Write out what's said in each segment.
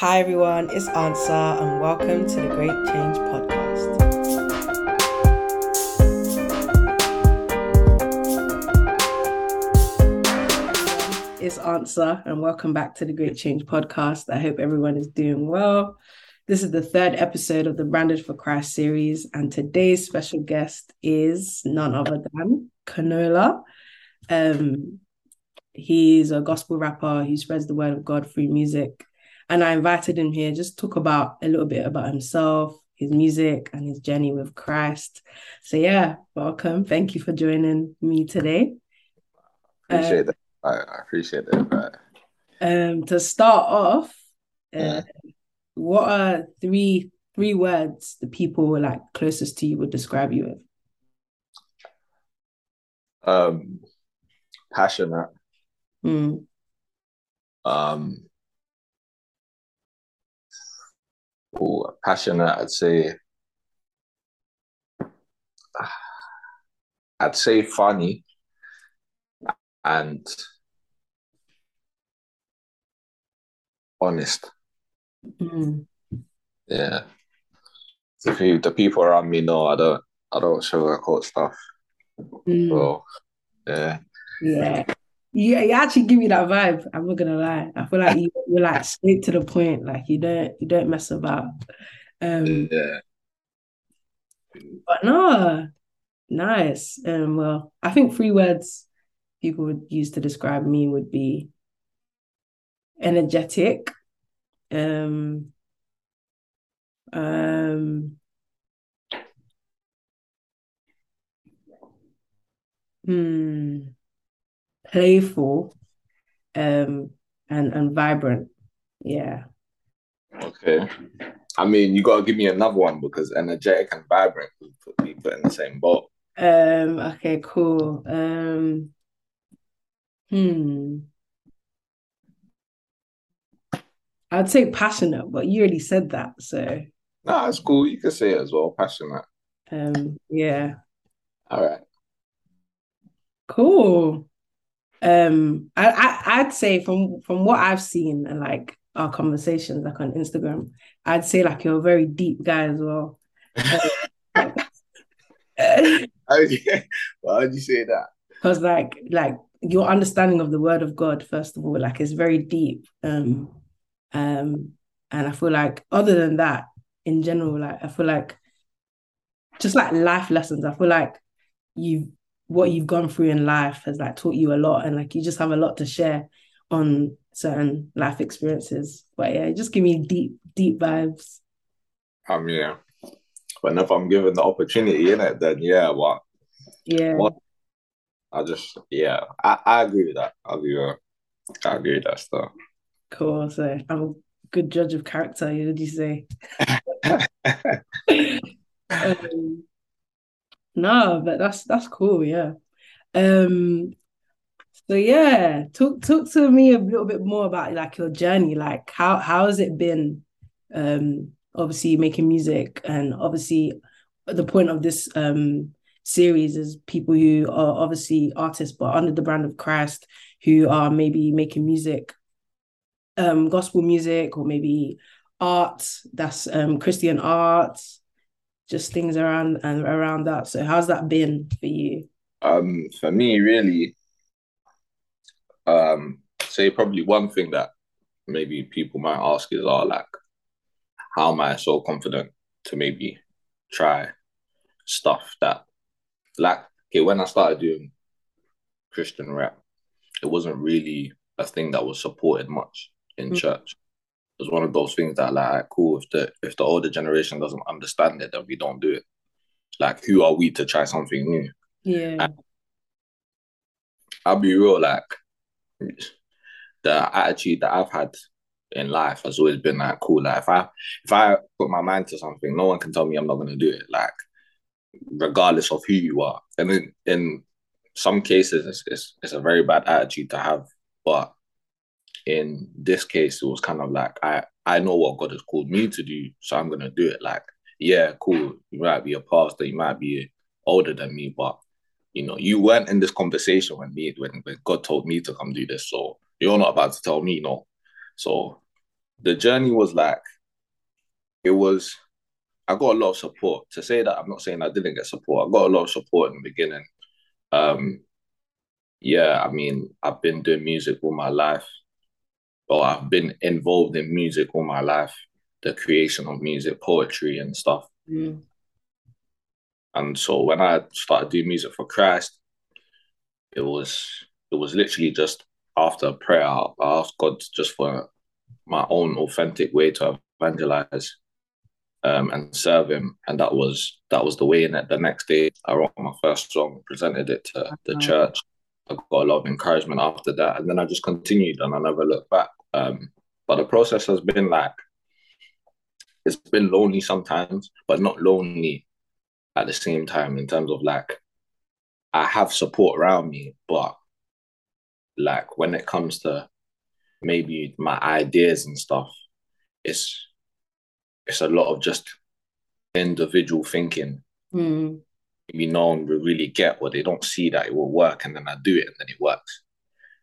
Hi everyone, it's Answer and welcome to the Great Change Podcast. It's Answer and welcome back to the Great Change Podcast. I hope everyone is doing well. This is the third episode of the Branded for Christ series, and today's special guest is none other than Konola. Um, he's a gospel rapper who spreads the word of God through music and I invited him here just talk about a little bit about himself, his music, and his journey with Christ. So yeah, welcome. Thank you for joining me today. Appreciate uh, that. I, appreciate that. Um, to start off, uh, yeah. what are three three words the people like closest to you would describe you with? Um, passionate. Mm. Um, passionate, I'd say I'd say funny and honest. Mm. Yeah. The, the people around me know I don't I don't sugarcoat stuff. Mm. So yeah. Yeah. You, you actually give me that vibe. I'm not gonna lie. I feel like you, you're like straight to the point. Like you don't you don't mess about. Um, yeah. But no, nice. Um, well, I think three words people would use to describe me would be energetic, um, um, hmm playful um and and vibrant yeah okay i mean you gotta give me another one because energetic and vibrant we put, we put in the same boat um okay cool um hmm I'd say passionate, but you already said that, so. No, nah, it's cool. You can say it as well. Passionate. Um. Yeah. All right. Cool um I, I i'd say from from what i've seen and like our conversations like on instagram i'd say like you're a very deep guy as well yeah. why would you say that because like like your understanding of the word of god first of all like is very deep um um and i feel like other than that in general like i feel like just like life lessons i feel like you what you've gone through in life has like taught you a lot and like you just have a lot to share on certain life experiences. But yeah, just give me deep, deep vibes. Um yeah. But if I'm given the opportunity in it, then yeah, what yeah. What I just yeah, I, I agree with that. I'll be uh, I agree with that stuff. Cool. So I'm a good judge of character, you did you say? um, no, but that's that's cool, yeah. Um so yeah, talk talk to me a little bit more about like your journey. Like how how has it been um obviously making music and obviously the point of this um series is people who are obviously artists but under the brand of Christ who are maybe making music um gospel music or maybe art that's um Christian art just things around and around that. So how's that been for you? Um, for me, really, um, say probably one thing that maybe people might ask is, "Are oh, like, how am I so confident to maybe try stuff that, like, okay, when I started doing Christian rap, it wasn't really a thing that was supported much in mm-hmm. church was one of those things that like cool if the if the older generation doesn't understand it then we don't do it. Like who are we to try something new? Yeah. And i'll be real like the attitude that i've had in life has always been like cool. Like if i if i put my mind to something no one can tell me i'm not going to do it like regardless of who you are. And in, in some cases it's, it's, it's a very bad attitude to have but in this case, it was kind of like I I know what God has called me to do, so I'm gonna do it. Like, yeah, cool. You might be a pastor, you might be older than me, but you know, you weren't in this conversation when me when, when God told me to come do this. So you're not about to tell me no. So the journey was like it was I got a lot of support. To say that I'm not saying I didn't get support. I got a lot of support in the beginning. Um yeah, I mean, I've been doing music all my life. Or I've been involved in music all my life, the creation of music, poetry and stuff. Mm. And so when I started doing music for Christ, it was it was literally just after prayer, I asked God just for my own authentic way to evangelize um, and serve Him, and that was that was the way. And the next day, I wrote my first song, presented it to the church. I got a lot of encouragement after that, and then I just continued, and I never looked back. Um, but the process has been like it's been lonely sometimes, but not lonely at the same time. In terms of like, I have support around me, but like when it comes to maybe my ideas and stuff, it's it's a lot of just individual thinking. Mm. Maybe no one will really get what they don't see that it will work, and then I do it, and then it works.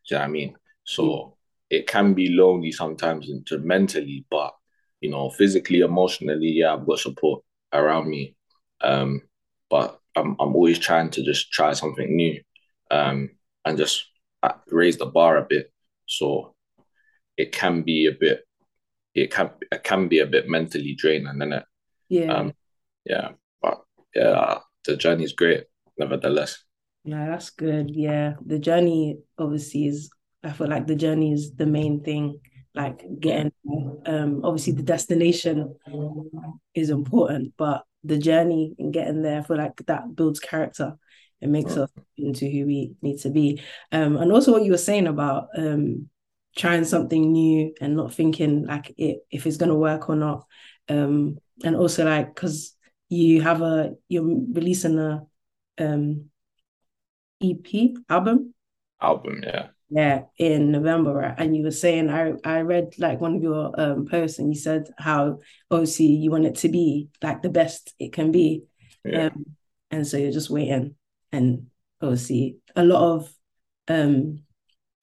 Do you know what I mean? So. It can be lonely sometimes mentally, but you know, physically, emotionally, yeah, I've got support around me. Um, but I'm I'm always trying to just try something new, um, and just raise the bar a bit. So it can be a bit, it can it can be a bit mentally draining, isn't it? Yeah. Um, yeah, but yeah, the journey is great, nevertheless. Yeah, that's good. Yeah, the journey obviously is. I feel like the journey is the main thing. Like getting, um, obviously the destination is important, but the journey and getting there, I feel like that builds character it makes us into who we need to be. Um, and also what you were saying about um, trying something new and not thinking like it if it's gonna work or not. Um, and also like because you have a you're releasing a um EP album. Album, yeah. Yeah, in November, right? And you were saying I I read like one of your um posts and you said how obviously you want it to be like the best it can be. Yeah. Um, and so you're just waiting and obviously a lot of um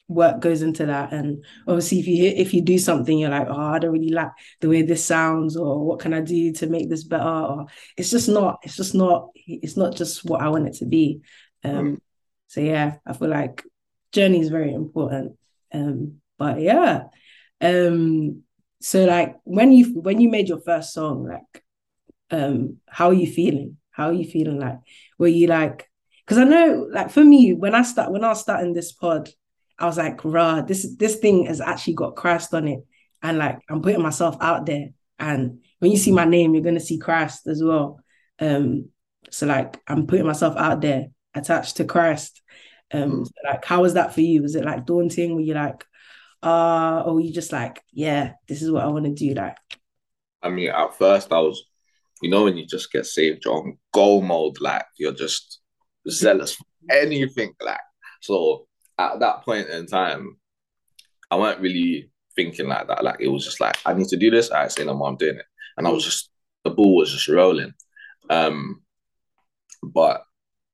work goes into that and obviously if you if you do something you're like oh i don't really like the way this sounds or what can i do to make this better or it's just not it's just not it's not just what i want it to be um so yeah i feel like journey is very important um but yeah um so like when you when you made your first song like um how are you feeling how are you feeling like were you like because I know, like for me, when I start when I was starting this pod, I was like, rah, this this thing has actually got Christ on it. And like I'm putting myself out there. And when you see my name, you're gonna see Christ as well. Um, so like I'm putting myself out there attached to Christ. Um, so like how was that for you? Was it like daunting? Were you like, uh, or were you just like, yeah, this is what I want to do? Like, I mean, at first I was, you know, when you just get saved, you're on goal mode, like you're just zealous for anything like so at that point in time I weren't really thinking like that like it was just like I need to do this I say no I'm doing it and I was just the ball was just rolling um but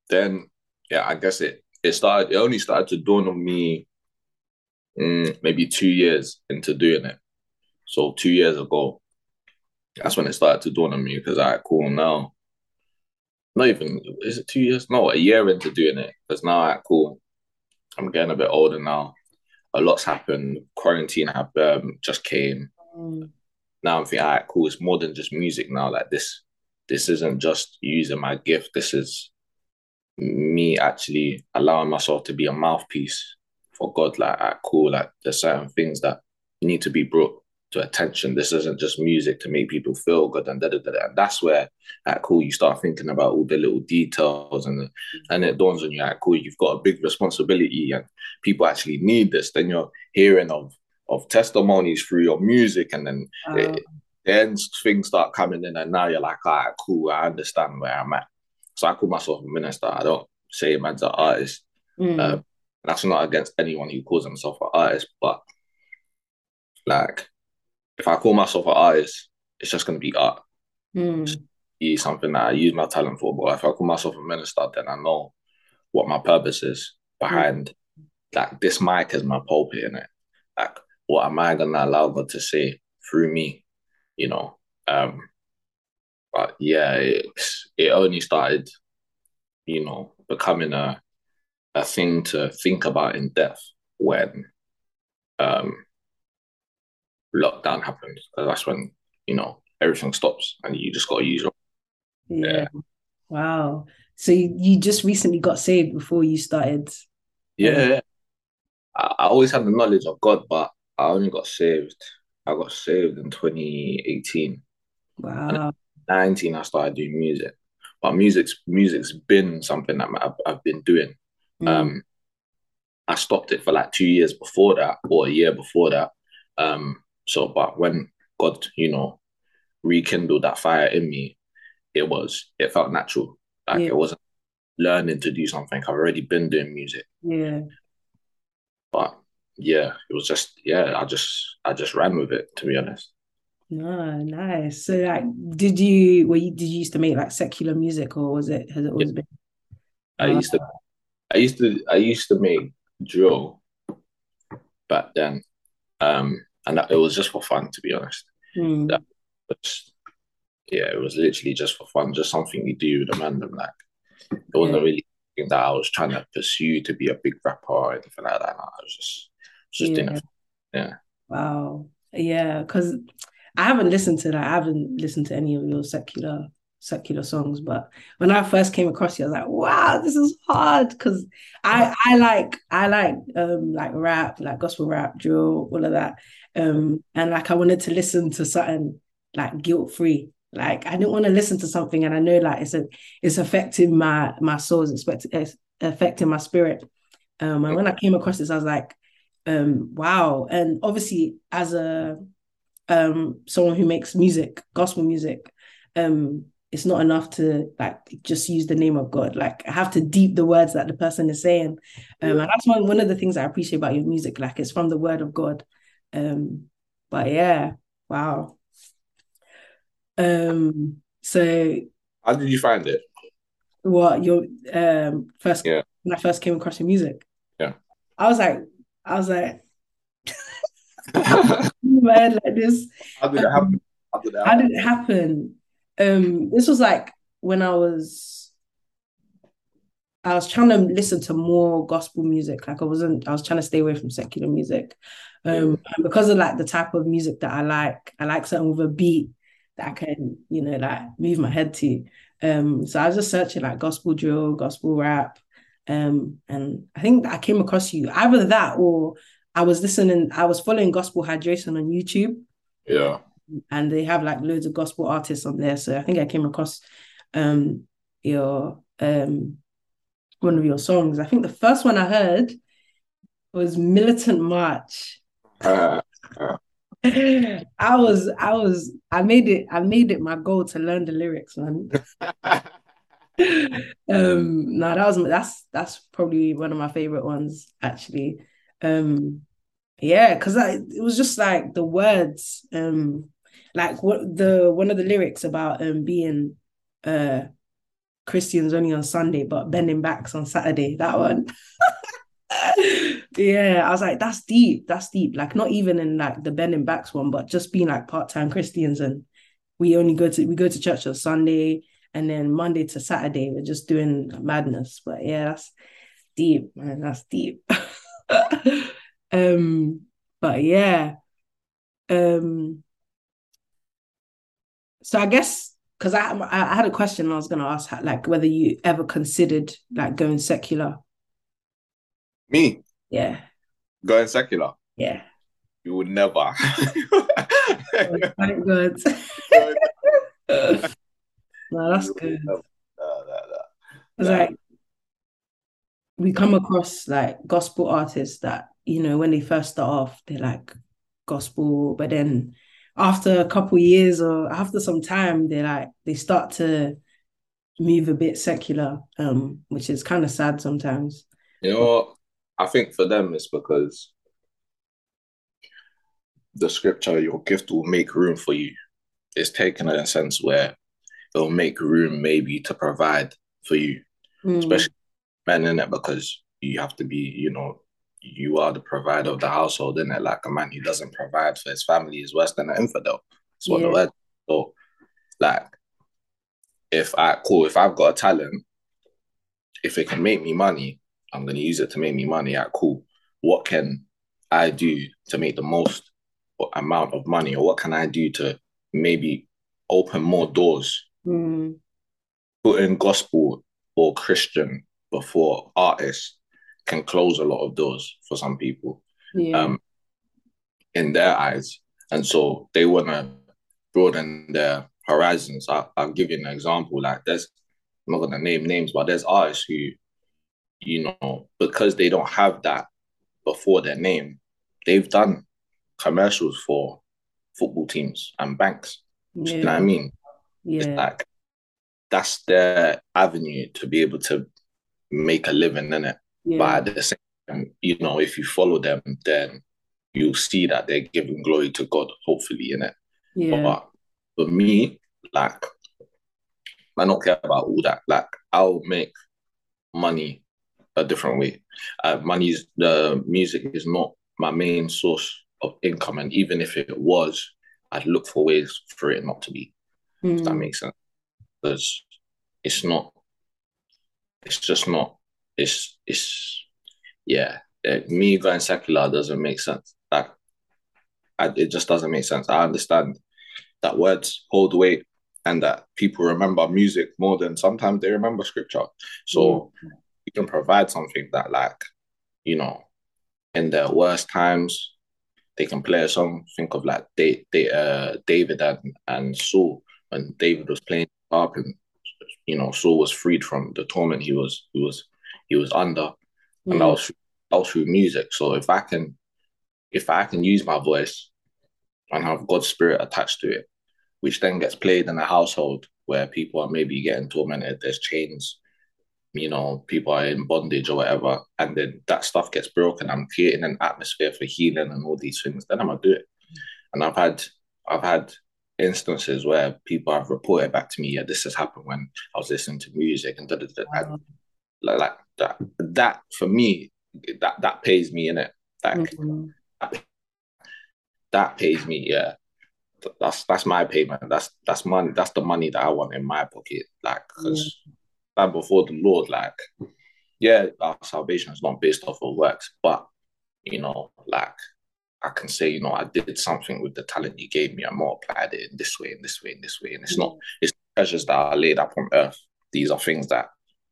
then yeah I guess it it started it only started to dawn on me mm, maybe two years into doing it so two years ago that's when it started to dawn on me because I cool now not even is it two years? No, a year into doing it. Because now, I right, cool. I'm getting a bit older now. A lot's happened. Quarantine have um, just came. Mm. Now I'm thinking, all right, cool. It's more than just music now. Like this, this isn't just using my gift. This is me actually allowing myself to be a mouthpiece for God. Like, at cool. Like there's certain things that need to be brought to attention. This isn't just music to make people feel good and da da da. And that's where at cool you start thinking about all the little details and the, and it dawns on you at cool you've got a big responsibility and people actually need this. Then you're hearing of of testimonies through your music and then it, then things start coming in and now you're like, all right, cool, I understand where I'm at. So I call myself a minister. I don't say man's an artist. Mm. That's not against anyone who calls himself an artist, but like if I call myself an artist, it's just going to be art. Mm. Be something that I use my talent for. But if I call myself a minister, then I know what my purpose is behind. Mm. Like this mic is my pulpit in it. Like, what am I going to allow God to say through me, you know. Um, but yeah, it it only started, you know, becoming a a thing to think about in depth when um lockdown happened. That's when you know everything stops and you just got to use. Yeah. yeah. Wow. So you, you just recently got saved before you started. Yeah. I, I always had the knowledge of God, but I only got saved. I got saved in 2018. Wow. And 19, I started doing music. But music's music's been something that I've, I've been doing. Mm. Um, I stopped it for like two years before that, or a year before that. Um, so, but when God, you know, rekindled that fire in me, it was it felt natural. Like yeah. it wasn't learning to do something. I've already been doing music. Yeah. But yeah, it was just yeah, I just I just ran with it to be honest. No, nice. So like did you were you did you used to make like secular music or was it has it always yeah. been I used to I used to I used to make drill back then. Um and that, it was just for fun to be honest. Mm. That was, yeah, it was literally just for fun, just something you do with a man. Like it wasn't yeah. really that I was trying to pursue to be a big rapper or anything like that. No, I was just just yeah. doing Yeah. Wow. Yeah, because I haven't listened to that. I haven't listened to any of your secular secular songs, but when I first came across you, I was like, wow, this is hard because I I like I like um like rap, like gospel rap, drill, all of that. Um and like I wanted to listen to something like guilt free. Like I didn't want to listen to something and I know like it's a, it's affecting my my soul, it's, it's affecting my spirit. Um and when I came across this, I was like, um, wow. And obviously as a um someone who makes music, gospel music, um, it's not enough to like just use the name of God. Like I have to deep the words that the person is saying. Um, and that's one one of the things I appreciate about your music. Like it's from the word of God. Um, but yeah, wow. Um, so how did you find it? What your um first yeah. when I first came across your music? Yeah. I was like, I was like man, like this. How did it happen? How did it happen? Did it happen? Um, this was like when I was I was trying to listen to more gospel music. Like I wasn't, I was trying to stay away from secular music. Um, because of like the type of music that I like, I like something with a beat that I can, you know, like move my head to. Um, so I was just searching like gospel drill, gospel rap. Um, and I think I came across you either that or I was listening, I was following gospel hydration on YouTube. Yeah and they have like loads of gospel artists on there. So I think I came across um your um one of your songs. I think the first one I heard was Militant March. I was I was I made it I made it my goal to learn the lyrics, man. um no that was that's that's probably one of my favorite ones actually um yeah because it was just like the words um like what the one of the lyrics about um being uh Christians only on Sunday but bending backs on Saturday. That one. yeah, I was like, that's deep. That's deep. Like not even in like the bending backs one, but just being like part time Christians and we only go to we go to church on Sunday and then Monday to Saturday we're just doing madness. But yeah, that's deep, man. That's deep. um, but yeah. Um so I guess because I I had a question I was going to ask, like whether you ever considered like going secular. Me? Yeah. Going secular? Yeah. You would never. thank God. no, that's good. No, no, no. It's like we come across like gospel artists that you know when they first start off they're like gospel, but then after a couple years or after some time, they like they start to move a bit secular, um, which is kind of sad sometimes. You know what? I think for them it's because the scripture, your gift will make room for you. It's taken in a sense where it'll make room maybe to provide for you, mm. especially men in it because you have to be, you know, you are the provider of the household, isn't it? Like a man who doesn't provide for his family is worse than an infidel. That's what yeah. the word. So, like, if I cool, if I've got a talent, if it can make me money, I'm gonna use it to make me money. At cool. What can I do to make the most amount of money, or what can I do to maybe open more doors? Mm. Putting gospel or Christian before artists can close a lot of doors for some people yeah. um, in their eyes. And so they want to broaden their horizons. I, will give you an example. Like there's, I'm not going to name names, but there's artists who, you know, because they don't have that before their name, they've done commercials for football teams and banks. Yeah. you know what I mean? Yeah. It's like that's their avenue to be able to make a living in it. Yeah. But at the same time, you know, if you follow them, then you'll see that they're giving glory to God, hopefully, in it. Yeah. But for me, like, I don't care about all that. Like, I'll make money a different way. Uh, money's the music is not my main source of income, and even if it was, I'd look for ways for it not to be. Mm. If that hmm. makes sense, because it's not. It's just not it's it's yeah. me going secular doesn't make sense. Like, I, it just doesn't make sense. I understand that words hold weight and that people remember music more than sometimes they remember scripture. So yeah. you can provide something that, like, you know, in their worst times, they can play a song. Think of like they, they, uh, David and, and Saul when David was playing harp and you know Saul was freed from the torment he was he was he was under, mm. and that mm. was that was through music. So if I can, if I can use my voice and have God's spirit attached to it, which then gets played in a household where people are maybe getting tormented, there's chains, you know, people are in bondage or whatever, and then that stuff gets broken. I'm creating an atmosphere for healing and all these things. Then I'm gonna do it. And I've had, I've had instances where people have reported back to me, yeah, this has happened when I was listening to music and da da da. Wow. Like, like that that for me that that pays me in it like mm-hmm. that, that pays me yeah that's that's my payment that's that's money that's the money that i want in my pocket like because yeah. before the lord like yeah our salvation is not based off of works but you know like I can say, you know, I did something with the talent you gave me. I multiplied it in this way, in this way, in this way. And it's not, it's treasures that are laid up on earth. These are things that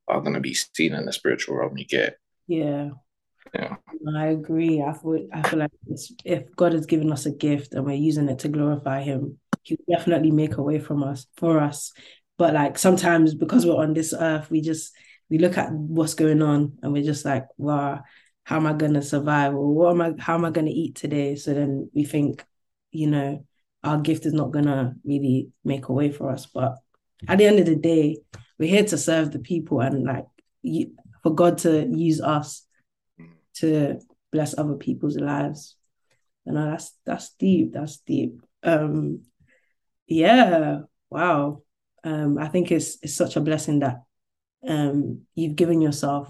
are going to be seen in the spiritual realm you get. Yeah. Yeah. I agree. I feel I feel like if God has given us a gift and we're using it to glorify Him, He'll definitely make a way from us for us. But like sometimes because we're on this earth, we just we look at what's going on and we're just like, wow, how am I gonna survive? Or what am I how am I gonna eat today? So then we think, you know, our gift is not gonna really make a way for us. But at the end of the day, we're here to serve the people and like for God to use us to bless other people's lives. You know, that's that's deep. That's deep. Um, yeah, wow. Um, I think it's it's such a blessing that um you've given yourself,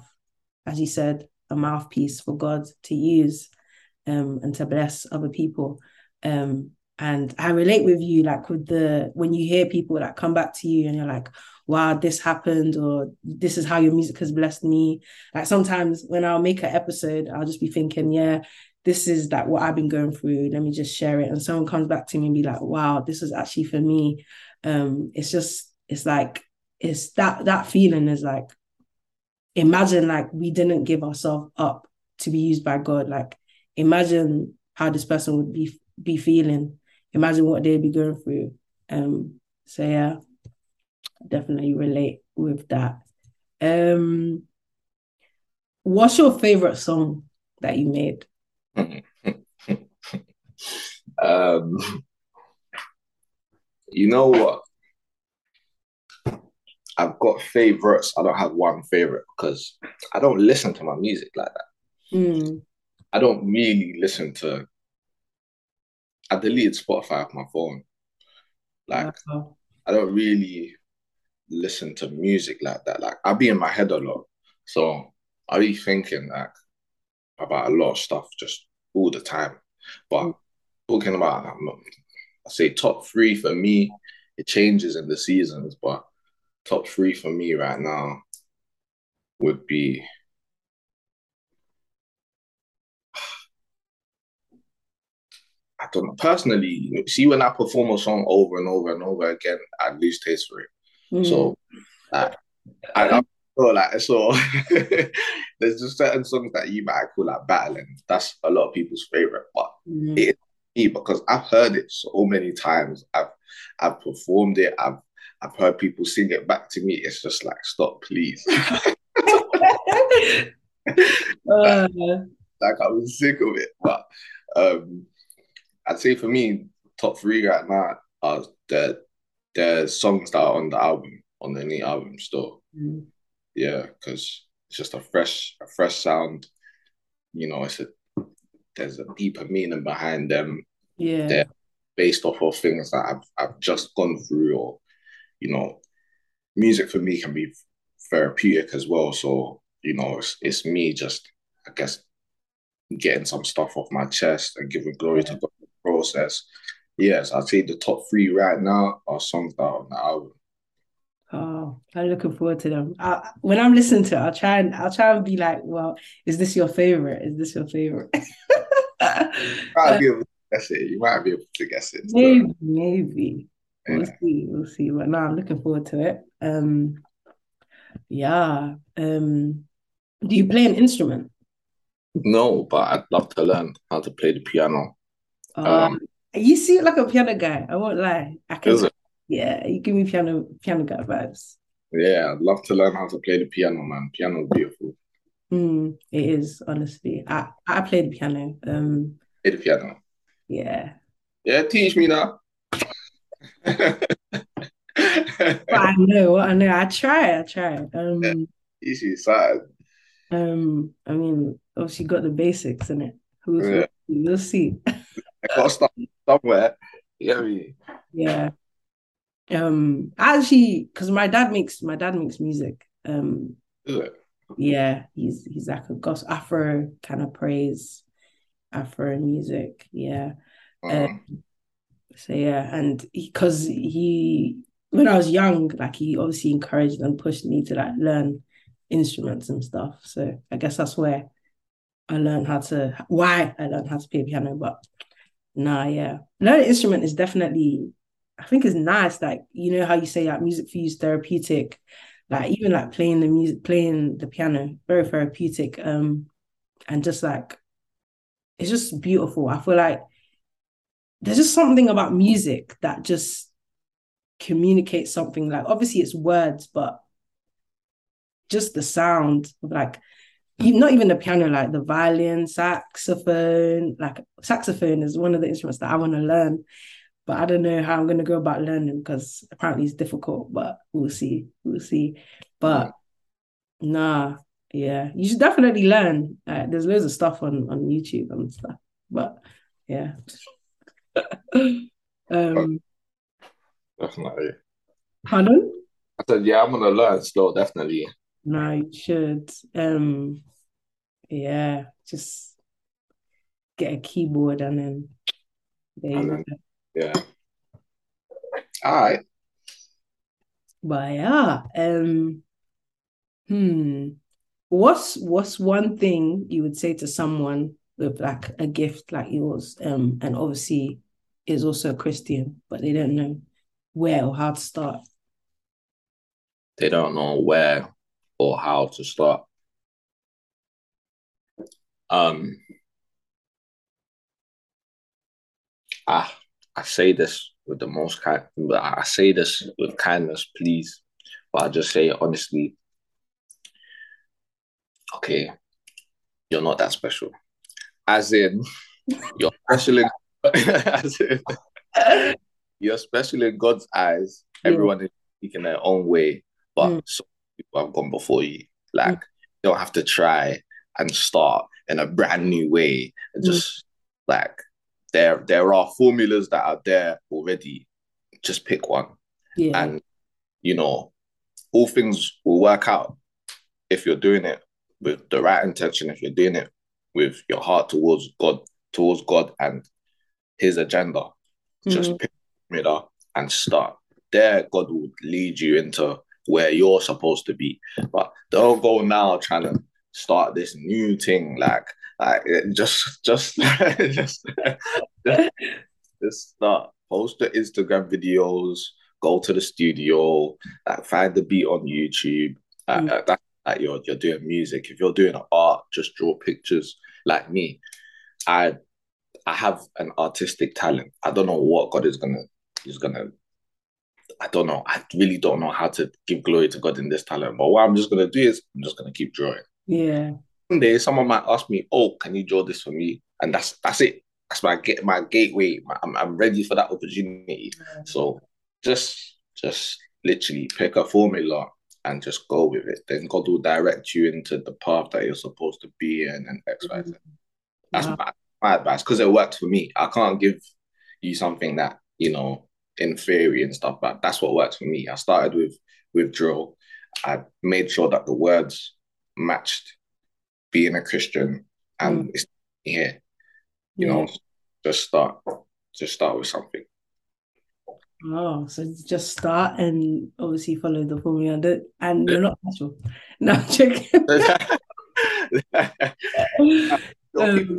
as you said, a mouthpiece for God to use um and to bless other people. Um, and I relate with you, like with the when you hear people that come back to you and you're like, wow, this happened, or this is how your music has blessed me. Like sometimes when I'll make an episode, I'll just be thinking, yeah, this is like what I've been going through. Let me just share it. And someone comes back to me and be like, wow, this is actually for me. Um, it's just, it's like, it's that that feeling is like, imagine like we didn't give ourselves up to be used by God. Like, imagine how this person would be be feeling. Imagine what they'd be going through. Um, so yeah, definitely relate with that. Um, what's your favorite song that you made? um, you know what? I've got favorites. I don't have one favorite because I don't listen to my music like that. Mm. I don't really listen to. I deleted Spotify off my phone. Like wow. I don't really listen to music like that. Like I'll be in my head a lot. So I'll be thinking like about a lot of stuff just all the time. But talking about, I say top three for me, it changes in the seasons, but top three for me right now would be I don't know. Personally, see when I perform a song over and over and over again, I lose taste for it. Mm. So I, I, I feel like so there's just certain songs that you might call like battling. That's a lot of people's favorite, but mm. it is me because I've heard it so many times. I've I've performed it. I've I've heard people sing it back to me. It's just like stop, please. uh. like I was sick of it, but um I'd say for me, top three right now are the the songs that are on the album, on the new album still. Mm. Yeah, because it's just a fresh, a fresh sound. You know, it's a there's a deeper meaning behind them. Yeah. They're based off of things that I've I've just gone through or you know, music for me can be therapeutic as well. So, you know, it's, it's me just, I guess, getting some stuff off my chest and giving glory yeah. to God process. Yes, I'd say the top three right now are songs that are on the album. Oh, I'm looking forward to them. I, when I'm listening to it, I'll try and I'll try and be like, "Well, is this your favorite? Is this your favorite?" might be able to guess it. You might be able to guess it. Maybe, maybe. Yeah. We'll see. We'll see. But now I'm looking forward to it. Um, yeah. Um, do you play an instrument? No, but I'd love to learn how to play the piano. Um, you seem like a piano guy. I won't lie. I can. Yeah, you give me piano piano guy vibes. Yeah, I'd love to learn how to play the piano, man. Piano's beautiful. Mm, it is honestly. I I play the piano. Um, play the piano. Yeah. Yeah, teach me now. but I know, I know. I try. I try. Um, yeah, easy side. Um, I mean, obviously, got the basics in it. Who's yeah. we'll see. I gotta start somewhere. Yeah, yeah. Um, actually, because my dad makes my dad makes music. Um, yeah, he's he's like a gospel Afro kind of praise, Afro music. Yeah. Uh-huh. Um, so yeah, and because he, he, when I was young, like he obviously encouraged and pushed me to like learn instruments and stuff. So I guess that's where I learned how to why I learned how to play piano. But Nah, yeah. Learning instrument is definitely, I think it's nice. Like, you know how you say like music for you is therapeutic. Like even like playing the music, playing the piano, very therapeutic. Um, and just like it's just beautiful. I feel like there's just something about music that just communicates something. Like obviously it's words, but just the sound of like not even the piano, like the violin, saxophone. Like saxophone is one of the instruments that I want to learn, but I don't know how I'm going to go about learning because apparently it's difficult. But we'll see, we'll see. But nah, yeah, you should definitely learn. Uh, there's loads of stuff on on YouTube and stuff. But yeah. um, definitely. Pardon? I said, yeah, I'm gonna learn still, definitely. No, you should. Um, yeah, just get a keyboard and then there go. Yeah. All right. But yeah, um, hmm, what's what's one thing you would say to someone with like a gift like yours, um, and obviously is also a Christian, but they don't know where or how to start. They don't know where or how to start. Um, I I say this with the most kind. I say this with kindness, please. But I just say honestly. Okay, you're not that special. As in, you're special in, as in, you're special in God's eyes. Everyone is speaking their own way, but mm. so people have gone before you. Like mm. you don't have to try and start in a brand new way. And mm. just like there there are formulas that are there already. Just pick one. Yeah. And you know, all things will work out if you're doing it with the right intention, if you're doing it with your heart towards God, towards God and His agenda. Mm-hmm. Just pick it up and start. There, God will lead you into where you're supposed to be. But don't go now trying to start this new thing like like just just just just, just start post the Instagram videos, go to the studio, like find the beat on YouTube. Mm. Uh, that like you're you're doing music. If you're doing art, just draw pictures. Like me, I I have an artistic talent. I don't know what God is gonna is gonna. I don't know. I really don't know how to give glory to God in this talent. But what I'm just gonna do is I'm just gonna keep drawing. Yeah. One day someone might ask me, "Oh, can you draw this for me?" And that's that's it. That's my get my gateway. My, I'm I'm ready for that opportunity. Yeah. So just just literally pick a formula and just go with it. Then God will direct you into the path that you're supposed to be in and X, Y, Z. That's my, my advice because it worked for me. I can't give you something that, you know, in theory and stuff, but that's what works for me. I started with with drill. I made sure that the words matched being a Christian and mm. it's here. You yeah. know, just start just start with something. Oh, so just start and obviously follow the formula. And you're not casual. No, I'm joking. um,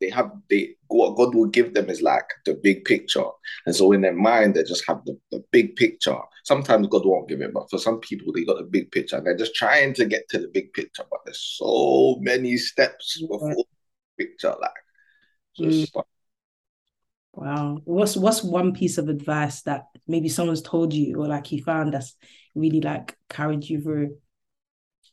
they have they what God will give them is like the big picture, and so in their mind they just have the, the big picture. Sometimes God won't give it, but for some people they got the big picture and they're just trying to get to the big picture, but there's so many steps before the picture. Like, just mm. Wow. What's what's one piece of advice that maybe someone's told you or like you found that's really like carried you through?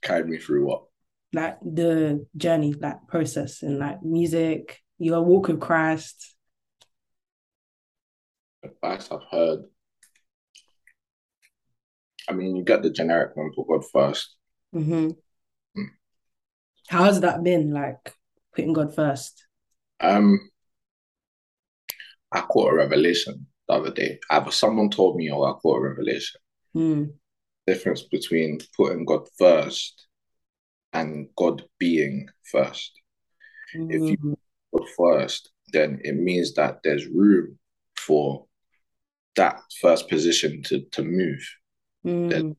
Carried me through what? Like the journey, like process and like music, your walk with Christ. Advice I've heard. I mean, you get the generic one, put God 1st mm-hmm. mm. How has that been, like putting God first? Um, I caught a revelation the other day. Either someone told me or I caught a revelation. Mm. Difference between putting God first and God being first. Mm. If you put first, then it means that there's room for that first position to, to move. Mm.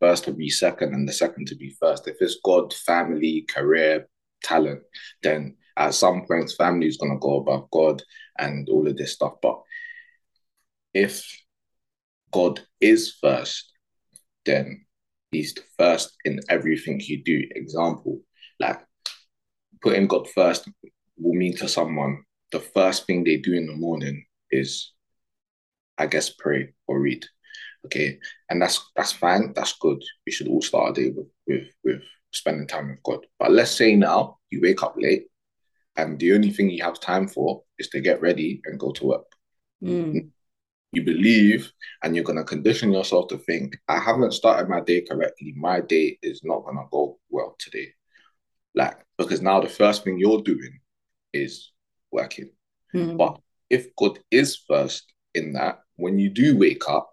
First to be second and the second to be first. If it's God, family, career, talent, then at some point family is going to go above God and all of this stuff. But if God is first, then he's first in everything you do. Example, like putting God first will mean to someone the first thing they do in the morning is, I guess, pray or read. Okay, and that's that's fine. That's good. We should all start a day with with with spending time with God. But let's say now you wake up late and the only thing you have time for is to get ready and go to work. Mm. You believe and you're going to condition yourself to think, I haven't started my day correctly. My day is not going to go well today. Like, because now the first thing you're doing is working. Mm. But if God is first in that, when you do wake up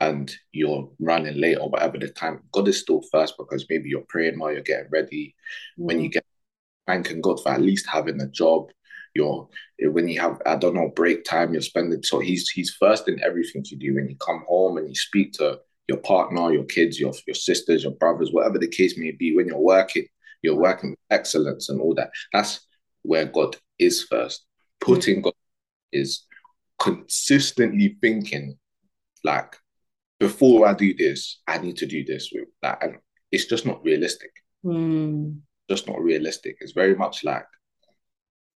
and you're running late or whatever the time, God is still first because maybe you're praying while you're getting ready. Mm. When you get thanking God for at least having a job. You're when you have I don't know break time, you're spending. So he's he's first in everything you do. When you come home and you speak to your partner, your kids, your your sisters, your brothers, whatever the case may be. When you're working, you're working with excellence and all that. That's where God is first. Putting. God is consistently thinking like before I do this, I need to do this with that, and it's just not realistic. Mm just not realistic. It's very much like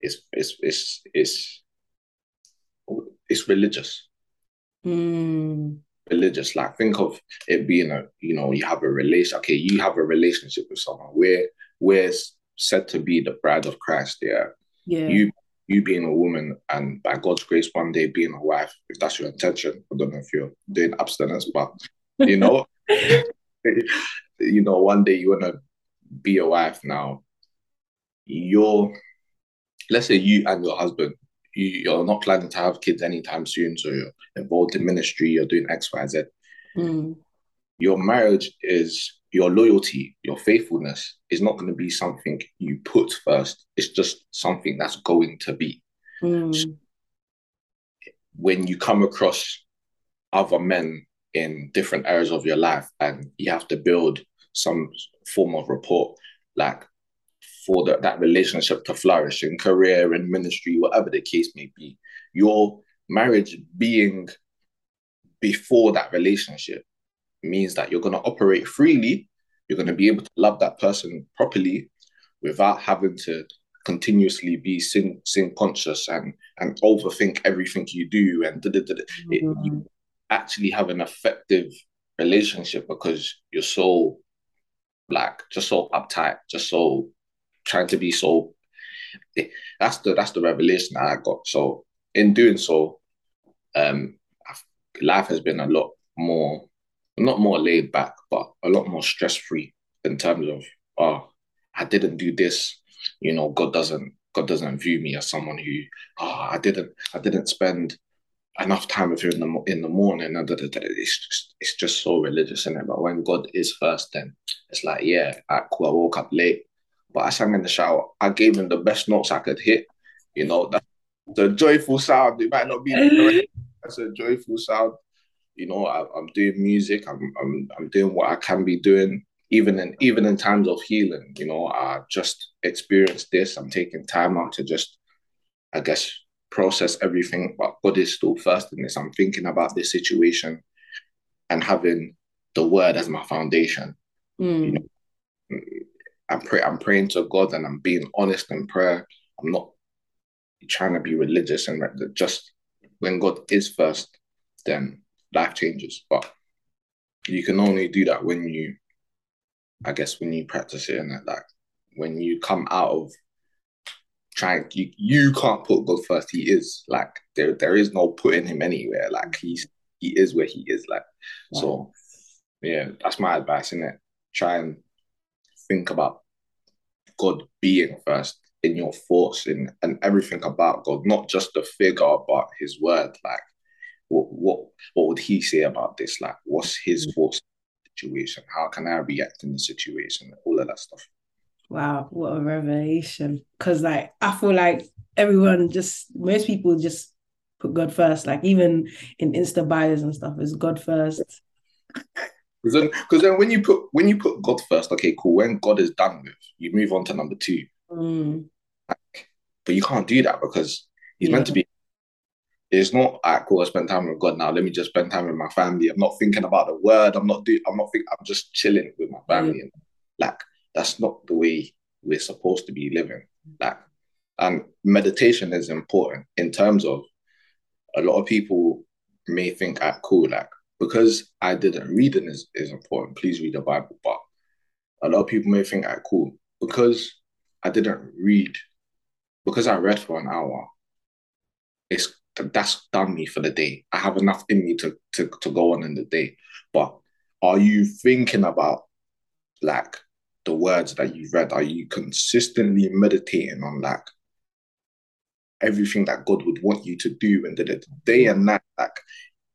it's it's it's it's it's religious. Mm. Religious. Like think of it being a you know you have a relation. Okay, you have a relationship with someone. We're we're said to be the bride of Christ. Yeah. Yeah. You you being a woman and by God's grace one day being a wife, if that's your intention. I don't know if you're doing abstinence, but you know, you know, one day you wanna be a wife now, you're, let's say you and your husband, you, you're not planning to have kids anytime soon, so you're involved in ministry, you're doing X, Y, Z. Mm. your marriage is your loyalty, your faithfulness is not going to be something you put first. It's just something that's going to be. Mm. So when you come across other men in different areas of your life and you have to build some form of rapport, like for the, that relationship to flourish in career and ministry, whatever the case may be, your marriage being before that relationship means that you're going to operate freely. You're going to be able to love that person properly without having to continuously be sin sin conscious and and overthink everything you do and mm-hmm. it, you actually have an effective relationship because you're so like just so uptight just so trying to be so that's the that's the revelation that I got so in doing so um life has been a lot more not more laid back, but a lot more stress free in terms of oh, I didn't do this. You know, God doesn't God doesn't view me as someone who oh, I didn't I didn't spend enough time with you in the in the morning. And it's just it's just so religious in it. But when God is first, then it's like yeah, I, cool, I woke up late, but I sang in the shower. I gave him the best notes I could hit. You know, that's the joyful sound. It might not be the that's a joyful sound you know, I, am doing music. I'm, I'm I'm doing what I can be doing, even in even in times of healing. You know, I just experienced this. I'm taking time out to just, I guess, process everything. But God is still first in this. I'm thinking about this situation, and having the Word as my foundation. Mm. You know, I'm pray I'm praying to God, and I'm being honest in prayer. I'm not trying to be religious and just when God is first, then life changes. But you can only do that when you, I guess, when you practice it and that, like when you come out of trying, you you can't put God first. He is like there there is no putting him anywhere. Like he's he is where he is. Like wow. so, yeah, that's my advice. In it, try and think about God being first in your thoughts and, and everything about God, not just the figure, but his word. Like what what what would he say about this? Like, what's his mm. thoughts situation? How can I react in the situation? All of that stuff. Wow, what a revelation! Because like I feel like everyone just most people just put God first. Like even in Insta bios and stuff, is God first. Because then, because then when you put when you put God first, okay, cool. When God is done with, you move on to number two. Mm. Like, but you can't do that because He's yeah. meant to be it's not at cool. I spend time with God now. Let me just spend time with my family. I'm not thinking about the word. I'm not doing. I'm not. Think, I'm just chilling with my family. Mm. And like that's not the way we're supposed to be living. Like, and meditation is important in terms of a lot of people may think at cool like because I didn't reading is is important. Please read the Bible, but a lot of people may think at cool because I didn't read because I read for an hour. It's that's done me for the day. I have enough in me to to to go on in the day. But are you thinking about like the words that you've read? Are you consistently meditating on like everything that God would want you to do and the day and night? Like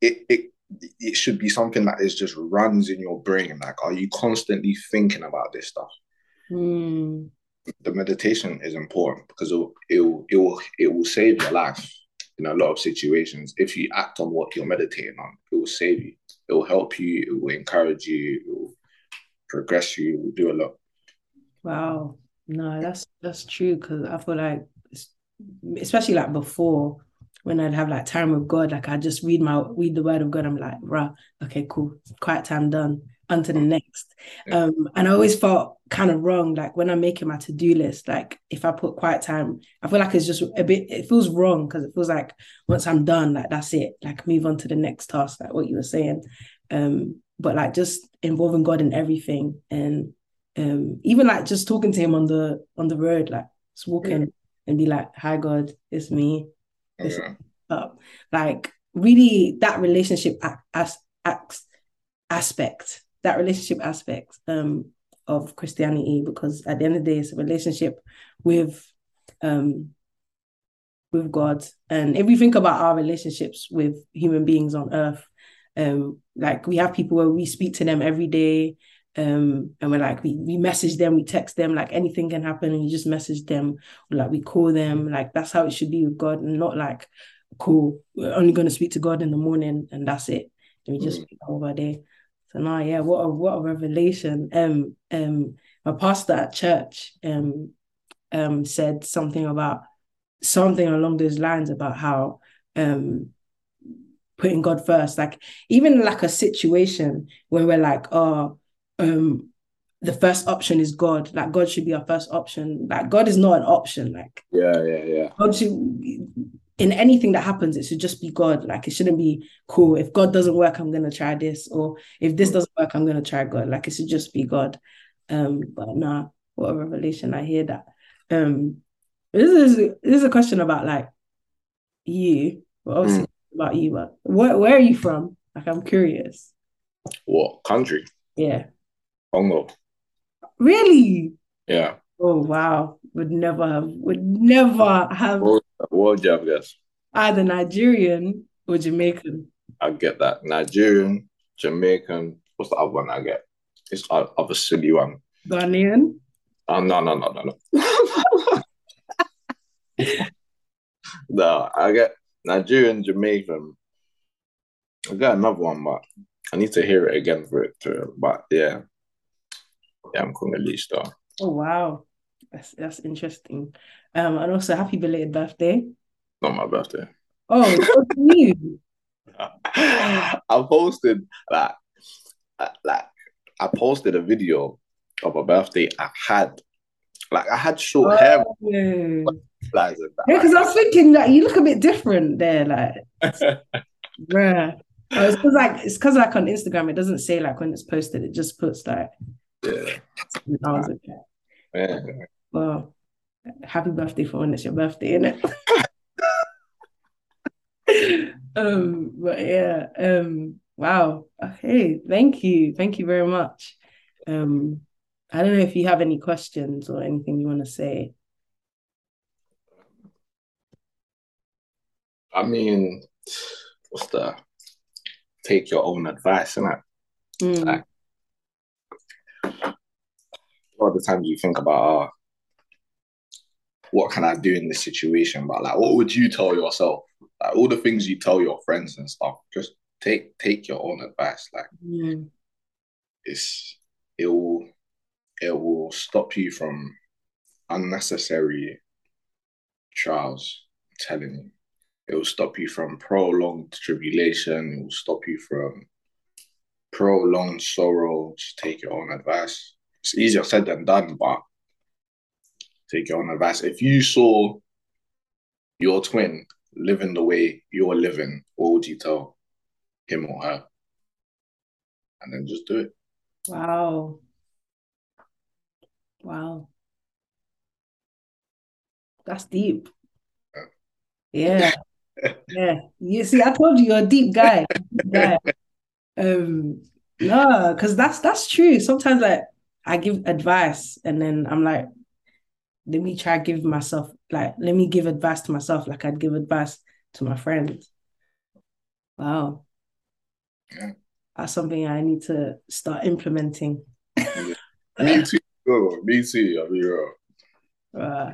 it it it should be something that is just runs in your brain. Like, are you constantly thinking about this stuff? Mm. The meditation is important because it will, it will, it will, it will save your life in a lot of situations, if you act on what you're meditating on, it will save you. It will help you. It will encourage you. It will progress you. It will do a lot. Wow. No, that's that's true because I feel like, especially like before, when I'd have like time with God, like I just read my read the Word of God. I'm like, rah, okay, cool, quiet time done. Onto the next. Um, and I always felt kind of wrong, like when I'm making my to-do list, like if I put quiet time, I feel like it's just a bit, it feels wrong because it feels like once I'm done, like that's it, like move on to the next task, like what you were saying. Um, but like just involving God in everything and um even like just talking to him on the on the road, like just walking yeah. and be like, Hi God, it's me. Up. Like really that relationship as, as aspect that relationship aspect um, of Christianity because at the end of the day, it's a relationship with um, with God. And if we think about our relationships with human beings on earth, Um, like we have people where we speak to them every day. Um, and we're like, we, we message them, we text them, like anything can happen, and you just message them, like we call them, like that's how it should be with God, and not like, cool, we're only gonna speak to God in the morning and that's it. And we just speak over day. So now, yeah, what a what a revelation. Um, um, my pastor at church um um said something about something along those lines about how um putting God first. Like even like a situation where we're like, oh, um, the first option is God. Like God should be our first option. Like God is not an option. Like yeah, yeah, yeah. God should in anything that happens, it should just be God. Like it shouldn't be cool. If God doesn't work, I'm gonna try this, or if this doesn't work, I'm gonna try God. Like it should just be God. Um, but nah, what a revelation! I hear that. Um, this is this is a question about like you, well, obviously mm. about you, but where where are you from? Like I'm curious. What country? Yeah. Congo. Really? Yeah. Oh wow. Would never have would never have what, what would you have guessed? Either Nigerian or Jamaican. I get that. Nigerian, Jamaican. What's the other one I get? It's other silly one. Ghanaian? Oh no, no, no, no, no. no, I get Nigerian, Jamaican. I got another one, but I need to hear it again for it to. But yeah, I'm Congolese though. Oh wow, that's that's interesting. Um, and also happy belated birthday. Not my birthday. Oh, you? I posted like, like I posted a video of a birthday I had. Like I had short oh, hair. Yeah, because I was thinking that you look a bit different there, like. bruh. Oh, it's because like it's because like on Instagram it doesn't say like when it's posted, it just puts like yeah. I was okay. Yeah. Well, happy birthday for when it's your birthday, innit? um, but yeah, um, wow. Okay, thank you. Thank you very much. Um, I don't know if you have any questions or anything you want to say. I mean, what's the take your own advice, innit? Mm. Like, a lot of the times you think about, uh, what can I do in this situation? But like, what would you tell yourself? Like all the things you tell your friends and stuff. Just take take your own advice. Like, mm. it's it will it will stop you from unnecessary trials. I'm telling you, it will stop you from prolonged tribulation. It will stop you from prolonged sorrow. Just take your own advice. It's easier said than done, but take your own advice. If you saw your twin living the way you're living, what would you tell him or her? And then just do it. Wow. Wow. That's deep. Yeah. yeah. You see, I told you you're a deep guy. Deep guy. Um no, because that's that's true. Sometimes like I give advice and then I'm like, let me try give myself like let me give advice to myself like I'd give advice to my friends. Wow. Yeah. That's something I need to start implementing. me too. Oh, me too. I'll be real. Uh,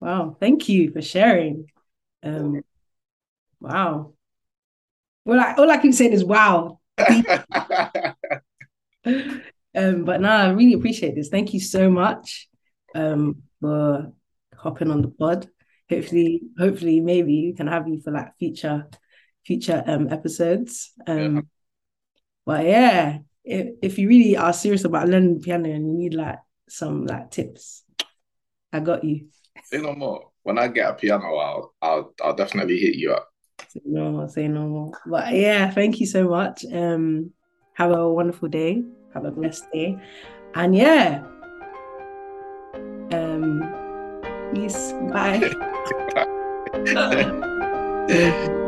wow. Thank you for sharing. Um, wow. Well, I, all I keep saying is wow. um, but no, I really appreciate this. Thank you so much. Um, for hopping on the pod. Hopefully, hopefully, maybe we can have you for like future future um episodes. Um, yeah. but yeah, if if you really are serious about learning piano and you need like some like tips, I got you. Say no more. When I get a piano, I'll I'll I'll definitely hit you up. Say no more. Say no more. But yeah, thank you so much. Um, have a wonderful day. Have a blessed day, and yeah, um, peace. Bye.